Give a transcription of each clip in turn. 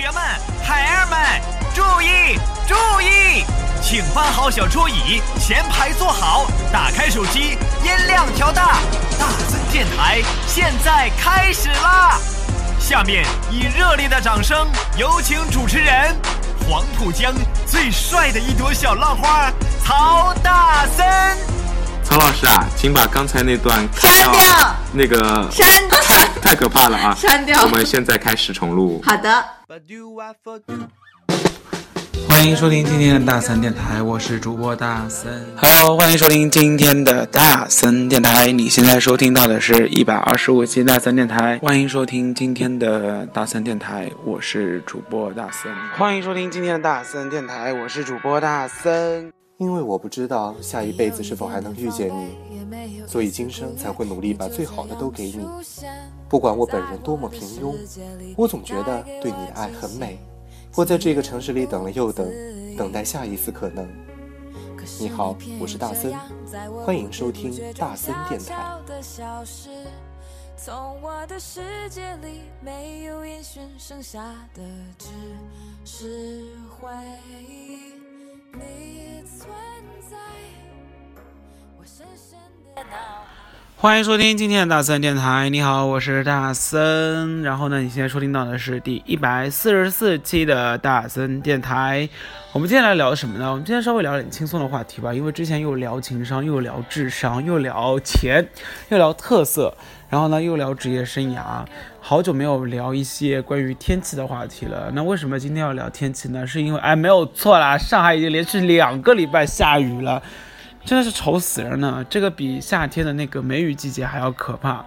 学们、孩儿们，注意注意，请搬好小桌椅，前排坐好，打开手机，音量调大。大森电台现在开始啦！下面以热烈的掌声，有请主持人黄浦江最帅的一朵小浪花曹大森。曹老师啊，请把刚才那段删掉，那个删太太可怕了啊！删掉我们现在开始重录。好的，欢迎收听今天的大森电台，我是主播大森。Hello，欢迎收听今天的大森电台。你现在收听到的是一百二十五期大森电台。欢迎收听今天的大森电台，我是主播大森。欢迎收听今天的大森电台，我是主播大森。因为我不知道下一辈子是否还能遇见你，所以今生才会努力把最好的都给你。不管我本人多么平庸，我总觉得对你的爱很美。我在这个城市里等了又等，等待下一次可能。你好，我是大森，欢迎收听大森电台。从我的世界里没有音讯，剩下的只是回忆。欢迎收听今天的大森电台。你好，我是大森。然后呢，你现在收听到的是第一百四十四期的大森电台。我们今天来聊什么呢？我们今天稍微聊点轻松的话题吧，因为之前又聊情商，又聊智商，又聊钱，又聊特色，然后呢又聊职业生涯。好久没有聊一些关于天气的话题了。那为什么今天要聊天气呢？是因为哎，没有错啦，上海已经连续两个礼拜下雨了，真的是愁死人了。这个比夏天的那个梅雨季节还要可怕。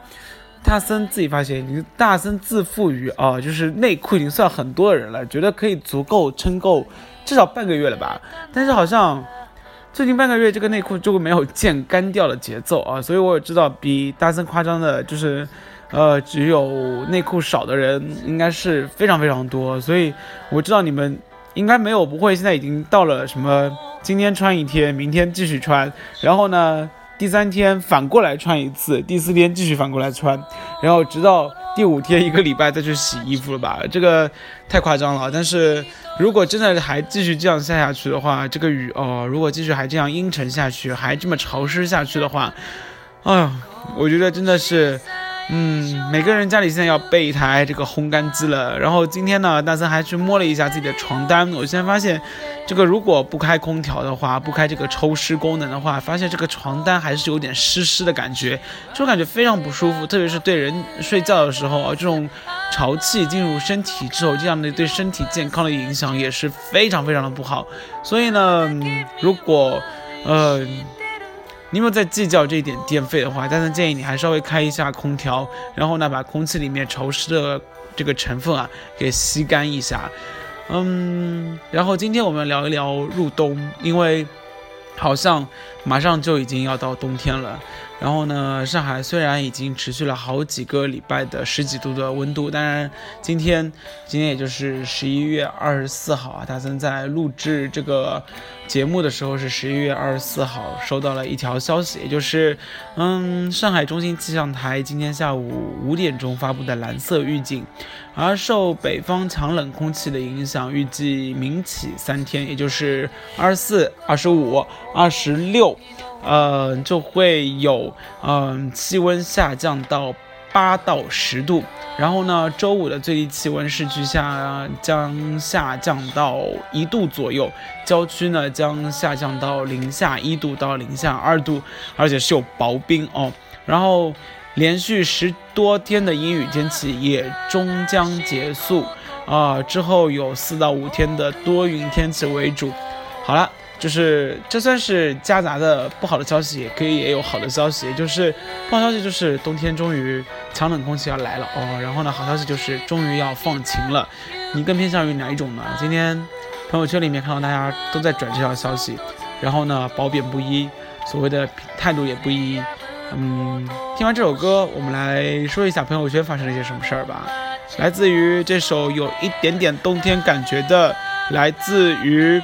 大森自己发现，你大森自负于啊，就是内裤已经算很多人了，觉得可以足够撑够。至少半个月了吧，但是好像最近半个月这个内裤就没有见干掉的节奏啊，所以我也知道比大森夸张的就是，呃，只有内裤少的人应该是非常非常多，所以我知道你们应该没有不会，现在已经到了什么今天穿一天，明天继续穿，然后呢第三天反过来穿一次，第四天继续反过来穿，然后直到。第五天一个礼拜再去洗衣服了吧？这个太夸张了。但是如果真的还继续这样下下去的话，这个雨哦，如果继续还这样阴沉下去，还这么潮湿下去的话，哎呀，我觉得真的是。嗯，每个人家里现在要备一台这个烘干机了。然后今天呢，大森还去摸了一下自己的床单。我现在发现，这个如果不开空调的话，不开这个抽湿功能的话，发现这个床单还是有点湿湿的感觉，这种感觉非常不舒服。特别是对人睡觉的时候啊，这种潮气进入身体之后，这样的对身体健康的影响也是非常非常的不好。所以呢，如果，呃。你有没有在计较这一点电费的话？但是建议你还稍微开一下空调，然后呢，把空气里面潮湿的这个成分啊给吸干一下。嗯，然后今天我们聊一聊入冬，因为好像马上就已经要到冬天了。然后呢，上海虽然已经持续了好几个礼拜的十几度的温度，当然今天今天也就是十一月二十四号啊，大森在录制这个节目的时候是十一月二十四号，收到了一条消息，也就是嗯，上海中心气象台今天下午五点钟发布的蓝色预警，而受北方强冷空气的影响，预计明起三天，也就是二十四、二十五、二十六。呃，就会有嗯气温下降到八到十度，然后呢，周五的最低气温市区下将下降到一度左右，郊区呢将下降到零下一度到零下二度，而且是有薄冰哦。然后连续十多天的阴雨天气也终将结束啊，之后有四到五天的多云天气为主。好了。就是这算是夹杂的不好的消息，也可以也有好的消息。就是不好消息就是冬天终于强冷空气要来了哦。然后呢，好消息就是终于要放晴了。你更偏向于哪一种呢？今天朋友圈里面看到大家都在转这条消息，然后呢褒贬不一，所谓的态度也不一。嗯，听完这首歌，我们来说一下朋友圈发生了一些什么事儿吧。来自于这首有一点点冬天感觉的，来自于。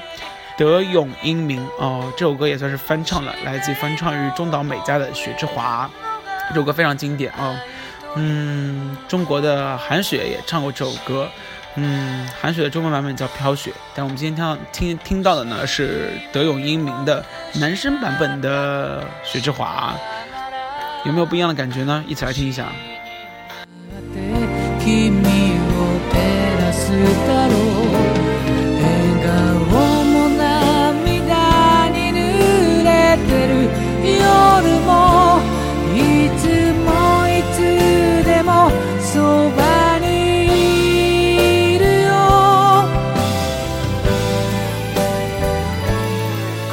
德永英明哦，这首歌也算是翻唱了，来自翻唱于中岛美嘉的《雪之华》，这首歌非常经典啊。嗯，中国的韩雪也唱过这首歌，嗯，韩雪的中文版本叫《飘雪》，但我们今天听听听到的呢是德永英明的男生版本的《雪之华》，有没有不一样的感觉呢？一起来听一下。てる夜もいつもいつでもそばにいるよ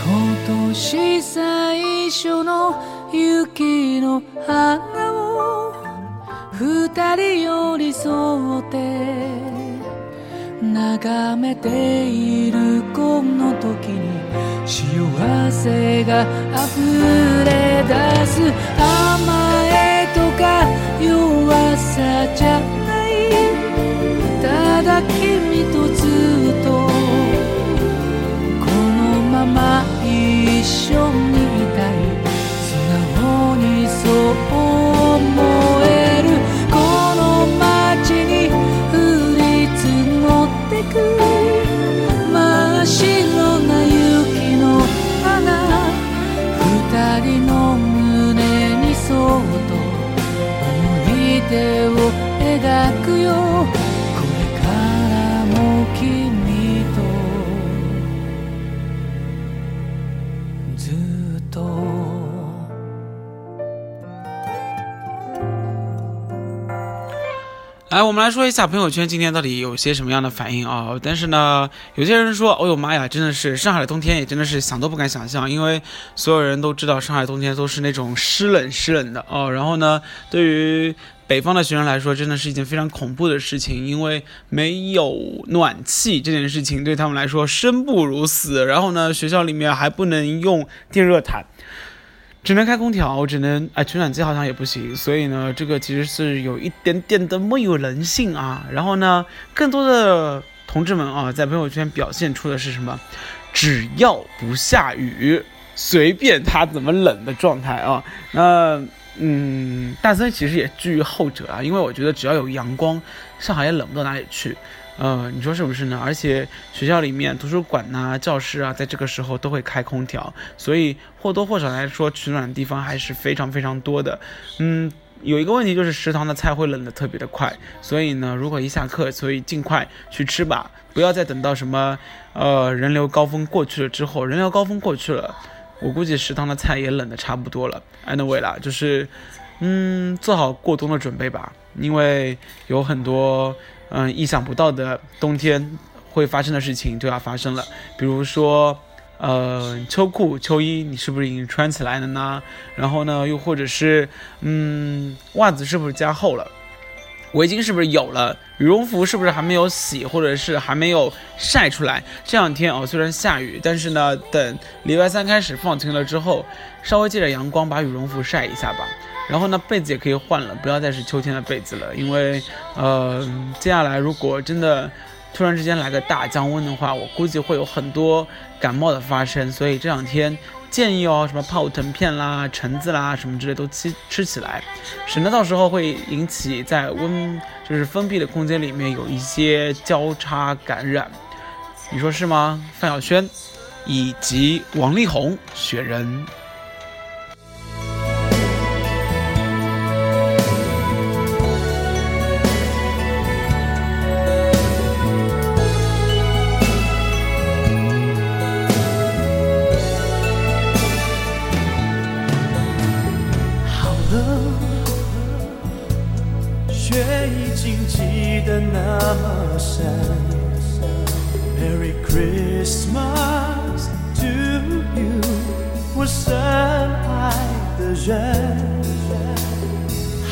今年最初の雪の花を二人寄り添って眺めているこの時に幸せが溢れ出す甘えとか弱さじゃないただ君とずっとこのまま一緒にいたい。素直にそう思えるこの街に降り積もってく。手を描くよ。これからも君と。ずっと来，我们来说一下朋友圈今天到底有些什么样的反应啊？但是呢，有些人说，哦呦妈呀，真的是上海的冬天也真的是想都不敢想象，因为所有人都知道上海冬天都是那种湿冷湿冷的哦。然后呢，对于北方的学生来说，真的是一件非常恐怖的事情，因为没有暖气这件事情对他们来说生不如死。然后呢，学校里面还不能用电热毯。只能开空调，只能哎取暖机好像也不行，所以呢，这个其实是有一点点的没有人性啊。然后呢，更多的同志们啊，在朋友圈表现出的是什么？只要不下雨，随便它怎么冷的状态啊。那嗯，大森其实也居于后者啊，因为我觉得只要有阳光，上海也冷不到哪里去。呃，你说是不是呢？而且学校里面图书馆呐、教室啊，在这个时候都会开空调，所以或多或少来说，取暖的地方还是非常非常多的。嗯，有一个问题就是食堂的菜会冷得特别的快，所以呢，如果一下课，所以尽快去吃吧，不要再等到什么呃人流高峰过去了之后，人流高峰过去了，我估计食堂的菜也冷得差不多了。Anyway 啦，就是嗯，做好过冬的准备吧，因为有很多。嗯，意想不到的冬天会发生的事情就要发生了，比如说，呃，秋裤、秋衣你是不是已经穿起来了呢？然后呢，又或者是，嗯，袜子是不是加厚了？围巾是不是有了？羽绒服是不是还没有洗，或者是还没有晒出来？这两天哦，虽然下雨，但是呢，等礼拜三开始放晴了之后，稍微借着阳光把羽绒服晒一下吧。然后呢，被子也可以换了，不要再是秋天的被子了，因为，呃，接下来如果真的突然之间来个大降温的话，我估计会有很多感冒的发生，所以这两天建议哦，什么泡腾片啦、橙子啦什么之类都吃吃起来，省得到时候会引起在温就是封闭的空间里面有一些交叉感染，你说是吗？范晓萱以及王力宏雪人。merry christmas to you 我深爱的人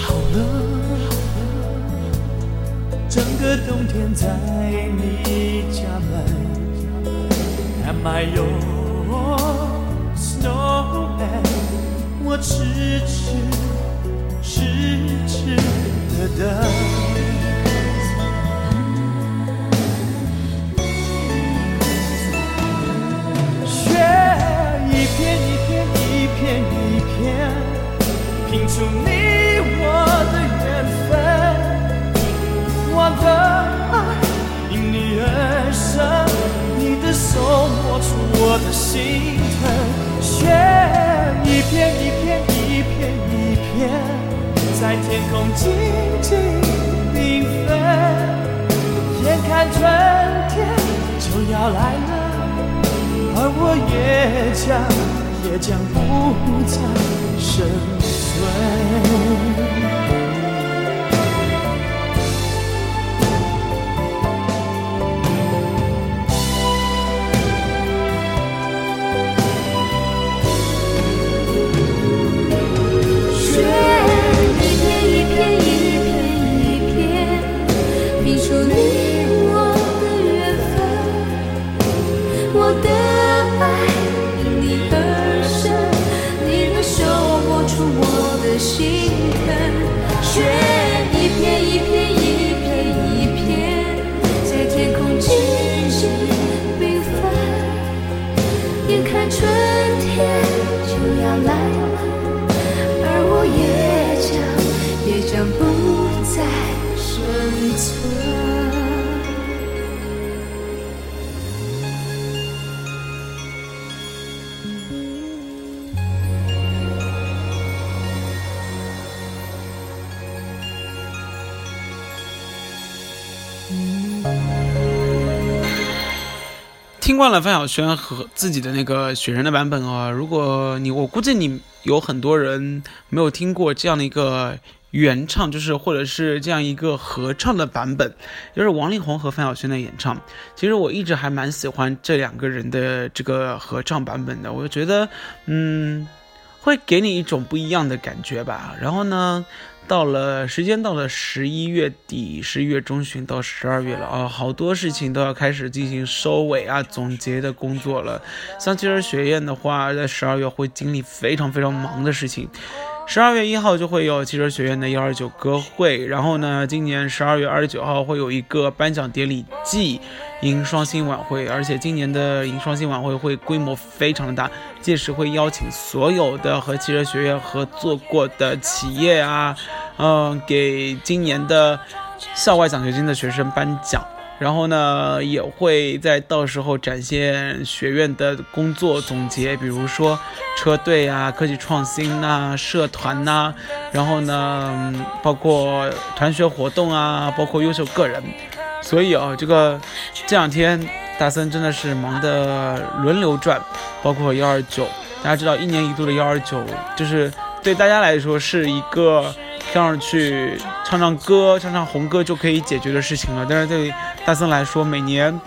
好了整个冬天在你家门 am i your snowman 我痴痴痴痴的等一片一片一片一片，拼出你我的缘分，我的爱，因你而生，你的手摸出我的心疼，雪一片一片一片一片，在天空静静缤纷，眼看春天就要来了。我也将也将不再生存。听惯了范晓萱和自己的那个雪人的版本啊，如果你我估计你有很多人没有听过这样的一个原唱，就是或者是这样一个合唱的版本，就是王力宏和范晓萱的演唱。其实我一直还蛮喜欢这两个人的这个合唱版本的，我就觉得嗯，会给你一种不一样的感觉吧。然后呢？到了时间到了十一月底，十一月中旬到十二月了啊，好多事情都要开始进行收尾啊、总结的工作了。像其实学院的话，在十二月会经历非常非常忙的事情。十二月一号就会有汽车学院的幺二九歌会，然后呢，今年十二月二十九号会有一个颁奖典礼暨迎双星晚会，而且今年的迎双星晚会会规模非常的大，届时会邀请所有的和汽车学院合作过的企业啊，嗯，给今年的校外奖学金的学生颁奖。然后呢，也会在到时候展现学院的工作总结，比如说车队啊、科技创新呐、社团呐，然后呢，包括团学活动啊，包括优秀个人。所以啊，这个这两天大森真的是忙得轮流转，包括幺二九。大家知道，一年一度的幺二九，就是对大家来说是一个。跳上去唱唱歌，唱唱红歌就可以解决的事情了。但是对大森来说，每年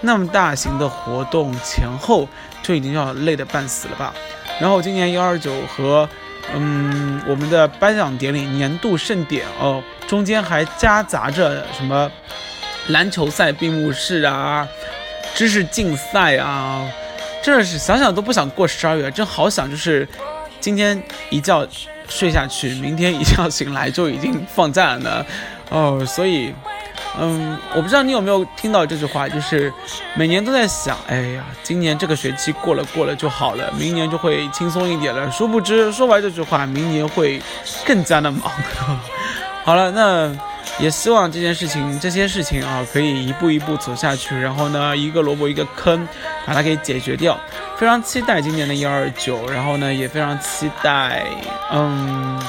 那么大型的活动前后就已经要累得半死了吧？然后今年幺二九和嗯我们的颁奖典礼年度盛典哦，中间还夹杂着什么篮球赛闭幕式啊、知识竞赛啊，真的是想想都不想过十二月，真好想就是今天一觉。睡下去，明天一觉醒来就已经放假了呢，哦，所以，嗯，我不知道你有没有听到这句话，就是每年都在想，哎呀，今年这个学期过了过了就好了，明年就会轻松一点了。殊不知，说完这句话，明年会更加的忙。好了，那。也希望这件事情、这些事情啊，可以一步一步走下去，然后呢，一个萝卜一个坑，把它给解决掉。非常期待今年的幺二九，然后呢，也非常期待，嗯，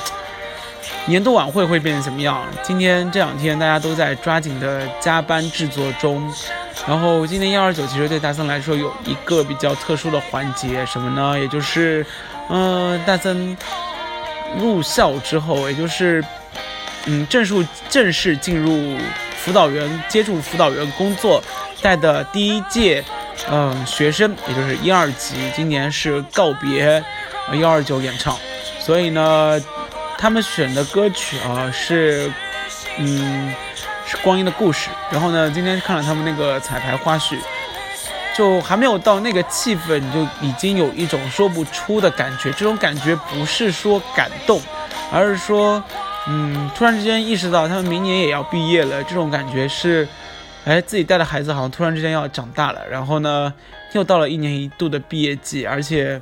年度晚会会变成什么样。今天这两天大家都在抓紧的加班制作中，然后今年幺二九其实对大森来说有一个比较特殊的环节，什么呢？也就是，嗯，大森入校之后，也就是。嗯，正式正式进入辅导员，接触辅导员工作，带的第一届，嗯，学生，也就是一二级，今年是告别幺二九演唱，所以呢，他们选的歌曲啊是，嗯，是光阴的故事。然后呢，今天看了他们那个彩排花絮，就还没有到那个气氛，就已经有一种说不出的感觉。这种感觉不是说感动，而是说。嗯，突然之间意识到他们明年也要毕业了，这种感觉是，哎，自己带的孩子好像突然之间要长大了。然后呢，又到了一年一度的毕业季，而且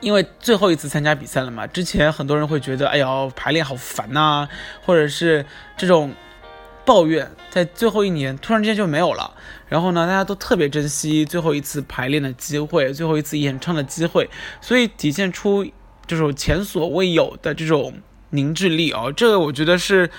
因为最后一次参加比赛了嘛，之前很多人会觉得，哎呦，排练好烦呐，或者是这种抱怨，在最后一年突然之间就没有了。然后呢，大家都特别珍惜最后一次排练的机会，最后一次演唱的机会，所以体现出这种前所未有的这种凝聚力啊！这个我觉得是，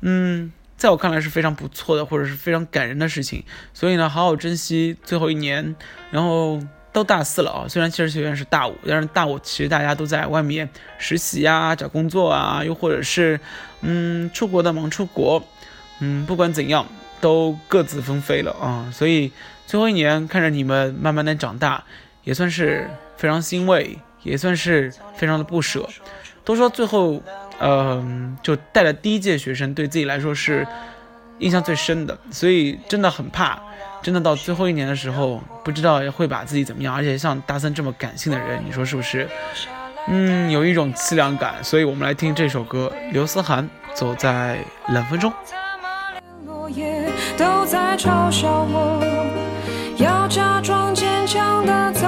嗯，在我看来是非常不错的，或者是非常感人的事情。所以呢，好好珍惜最后一年。然后都大四了啊，虽然汽车学院是大五，但是大五其实大家都在外面实习呀、找工作啊，又或者是嗯出国的忙出国，嗯，不管怎样。都各自纷飞了啊，所以最后一年看着你们慢慢的长大，也算是非常欣慰，也算是非常的不舍。都说最后，嗯，就带了第一届学生，对自己来说是印象最深的，所以真的很怕，真的到最后一年的时候，不知道会把自己怎么样。而且像大森这么感性的人，你说是不是？嗯，有一种凄凉感。所以我们来听这首歌，刘思涵《走在冷风中》。都在嘲笑我，要假装坚强的走，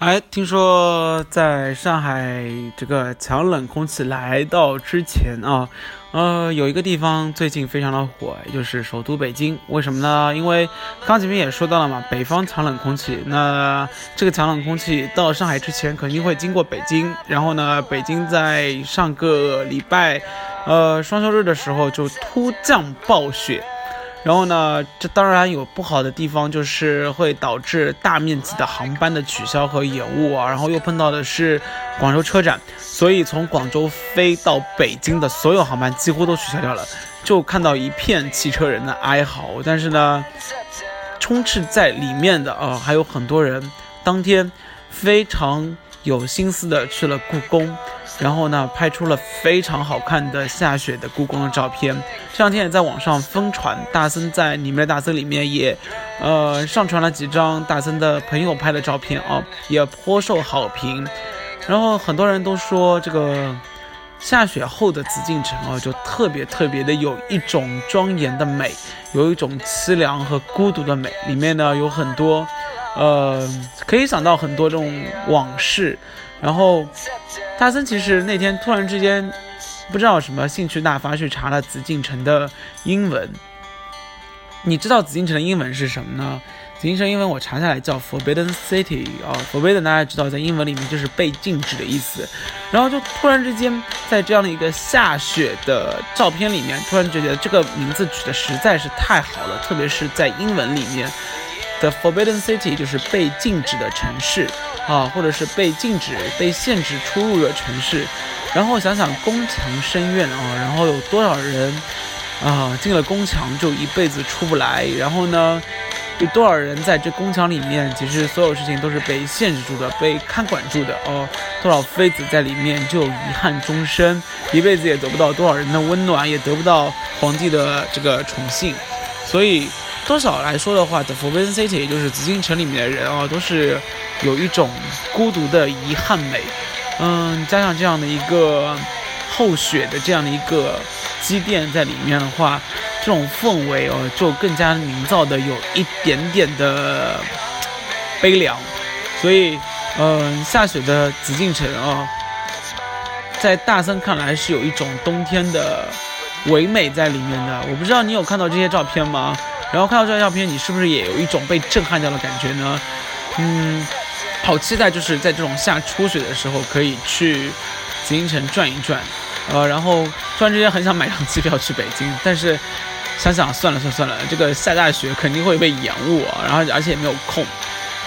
哎，听说在上海这个强冷空气来到之前啊，呃，有一个地方最近非常的火，就是首都北京。为什么呢？因为刚前面也说到了嘛，北方强冷空气，那这个强冷空气到上海之前肯定会经过北京，然后呢，北京在上个礼拜，呃，双休日的时候就突降暴雪。然后呢，这当然有不好的地方，就是会导致大面积的航班的取消和延误啊。然后又碰到的是广州车展，所以从广州飞到北京的所有航班几乎都取消掉了，就看到一片汽车人的哀嚎。但是呢，充斥在里面的啊，还有很多人当天非常有心思的去了故宫。然后呢，拍出了非常好看的下雪的故宫的照片。这两天也在网上疯传，大森在你们的大森里面也，呃，上传了几张大森的朋友拍的照片啊，也颇受好评。然后很多人都说，这个下雪后的紫禁城啊，就特别特别的有一种庄严的美，有一种凄凉和孤独的美。里面呢有很多呃，可以想到很多这种往事。然后，大森其实那天突然之间，不知道什么兴趣大发，去查了紫禁城的英文。你知道紫禁城的英文是什么呢？紫禁城英文我查下来叫 Forbidden City 啊，Forbidden 大家知道在英文里面就是被禁止的意思。然后就突然之间，在这样的一个下雪的照片里面，突然觉得这个名字取得实在是太好了，特别是在英文里面。The Forbidden City 就是被禁止的城市啊，或者是被禁止、被限制出入的城市。然后想想宫墙深院啊，然后有多少人啊进了宫墙就一辈子出不来。然后呢，有多少人在这宫墙里面，其实所有事情都是被限制住的、被看管住的哦。多少妃子在里面就遗憾终生，一辈子也得不到多少人的温暖，也得不到皇帝的这个宠幸，所以。多少来说的话，The Forbidden City 也就是紫禁城里面的人啊，都是有一种孤独的遗憾美。嗯，加上这样的一个后雪的这样的一个积淀在里面的话，这种氛围哦，就更加营造的有一点点的悲凉。所以，嗯，下雪的紫禁城啊，在大森看来是有一种冬天的唯美在里面的。我不知道你有看到这些照片吗？然后看到这张照片，你是不是也有一种被震撼掉的感觉呢？嗯，好期待，就是在这种下初雪的时候，可以去紫禁城转一转。呃，然后突然之间很想买张机票去北京，但是想想算了算了算了，这个下大雪肯定会被延误啊，然后而且也没有空。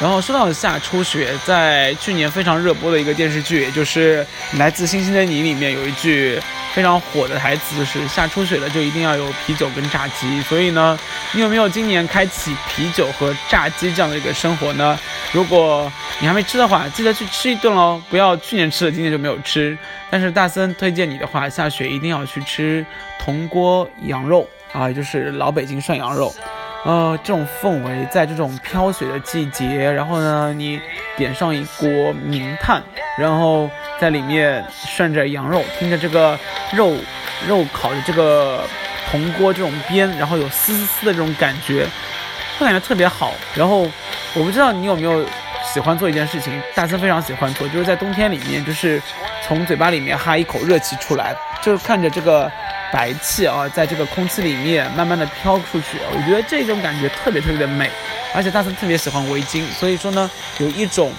然后说到下初雪，在去年非常热播的一个电视剧，也就是《来自星星的你》里面有一句。非常火的台词就是下初雪了就一定要有啤酒跟炸鸡，所以呢，你有没有今年开启啤酒和炸鸡这样的一个生活呢？如果你还没吃的话，记得去吃一顿喽，不要去年吃了今年就没有吃。但是大森推荐你的话，下雪一定要去吃铜锅羊肉啊，就是老北京涮羊肉。呃，这种氛围，在这种飘雪的季节，然后呢，你点上一锅明炭，然后在里面涮着羊肉，听着这个肉肉烤的这个铜锅这种边，然后有丝丝丝的这种感觉，会感觉特别好。然后我不知道你有没有喜欢做一件事情，大森非常喜欢做，就是在冬天里面，就是从嘴巴里面哈一口热气出来，就是看着这个。白气啊，在这个空气里面慢慢的飘出去，我觉得这种感觉特别特别的美，而且大森特别喜欢围巾，所以说呢，有一种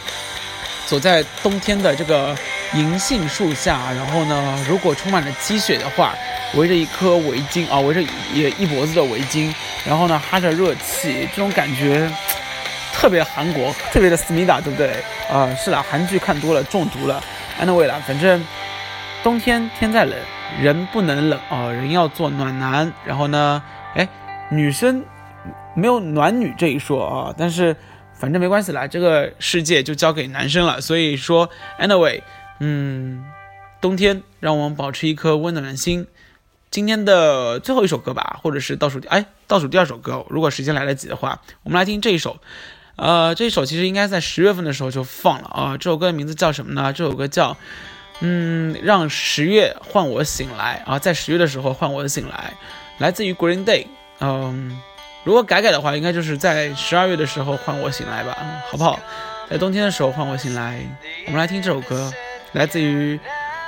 走在冬天的这个银杏树下，然后呢，如果充满了积雪的话，围着一颗围巾啊，围着也一脖子的围巾，然后呢，哈着热气，这种感觉特别韩国，特别的思密达，对不对？啊，是啦，韩剧看多了中毒了，anyway 啦，反正冬天天再冷。人不能冷啊，人要做暖男。然后呢，哎，女生没有暖女这一说啊，但是反正没关系啦，这个世界就交给男生了。所以说，anyway，嗯，冬天让我们保持一颗温暖的心。今天的最后一首歌吧，或者是倒数哎倒数第二首歌，如果时间来得及的话，我们来听这一首。呃，这一首其实应该在十月份的时候就放了啊。这首歌的名字叫什么呢？这首歌叫。嗯，让十月唤我醒来啊，在十月的时候唤我醒来，来自于 Green Day。嗯，如果改改的话，应该就是在十二月的时候唤我醒来吧，好不好？在冬天的时候唤我醒来。我们来听这首歌，来自于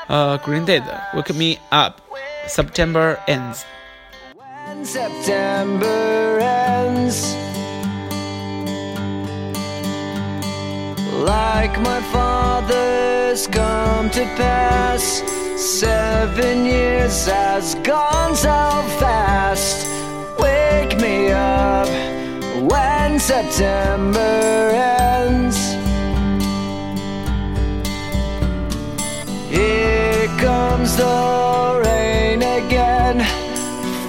呃 Green Day 的 Wake Me Up September Ends。like my father's come to pass. Seven years has gone so fast. Wake me up when September ends. The rain again,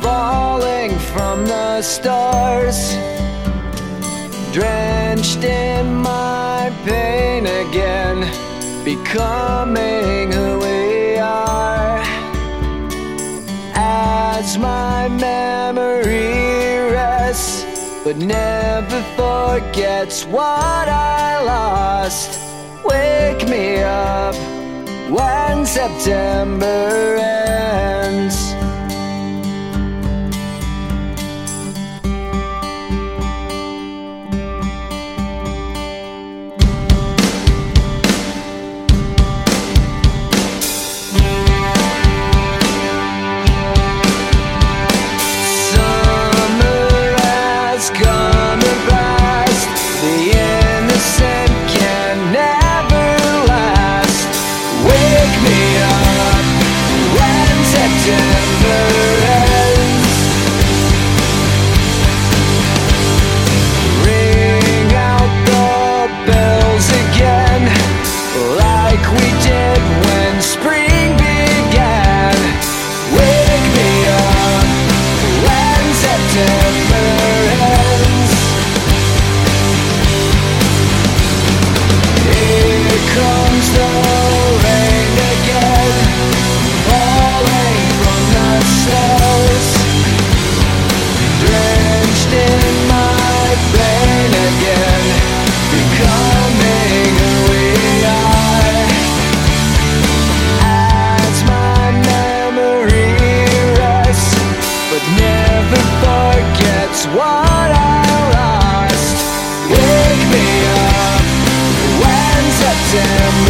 falling from the stars, drenched in my pain again, becoming who we are. As my memory rests, but never forgets what I lost. Wake me up when September ends. Damn.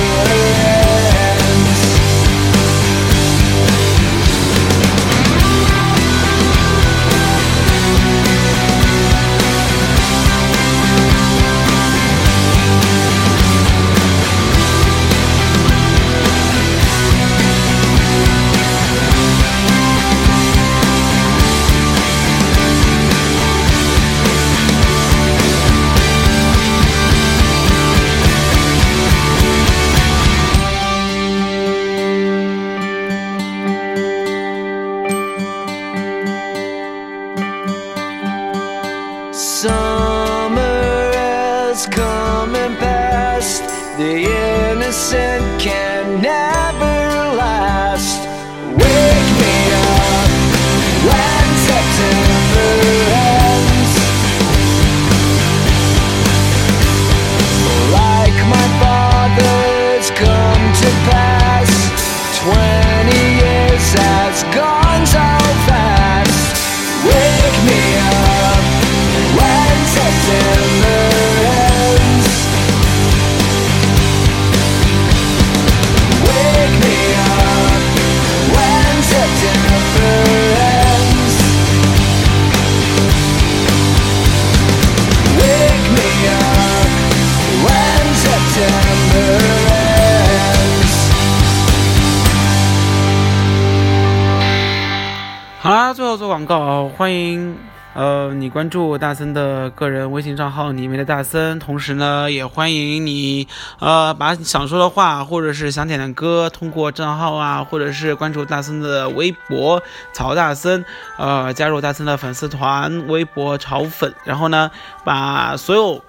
关注大森的个人微信账号里面的大森，同时呢也欢迎你呃把想说的话或者是想点的歌通过账号啊，或者是关注大森的微博曹大森，呃加入大森的粉丝团微博炒粉，然后呢把所有。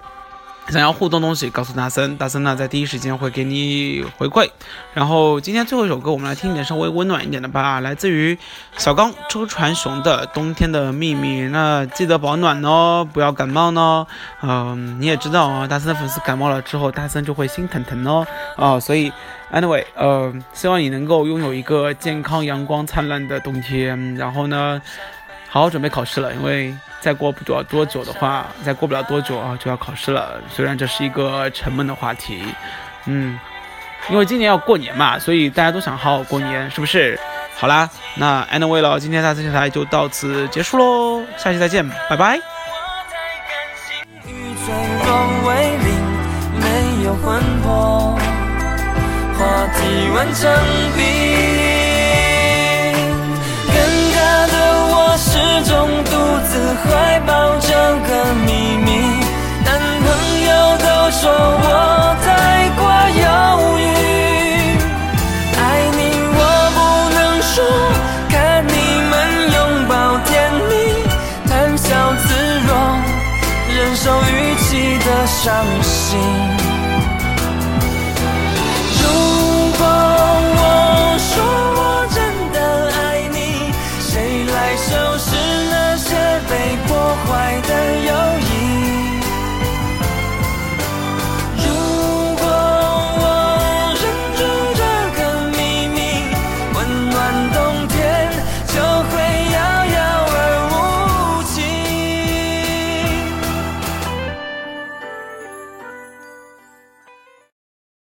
想要互动东西，告诉大森，大森呢在第一时间会给你回馈。然后今天最后一首歌，我们来听一点稍微温暖一点的吧，来自于小刚周传雄的《冬天的秘密》。那记得保暖哦，不要感冒呢。嗯、你也知道啊，大森的粉丝感冒了之后，大森就会心疼疼哦。哦、所以 anyway，呃，希望你能够拥有一个健康、阳光灿烂的冬天。然后呢，好好准备考试了，因为再过不了多久的话，再过不了多久啊就要考试了。虽然这是一个沉闷的话题，嗯，因为今年要过年嘛，所以大家都想好好过年，是不是？好啦，那 anyway 了，今天大森电台就到此结束喽，下期再见，拜拜。与坠落为零，没有魂魄，话题完成冰。怀抱这个秘密，男朋友都说我太过犹豫。爱你我不能说，看你们拥抱甜蜜，谈笑自若，忍受预期的伤心。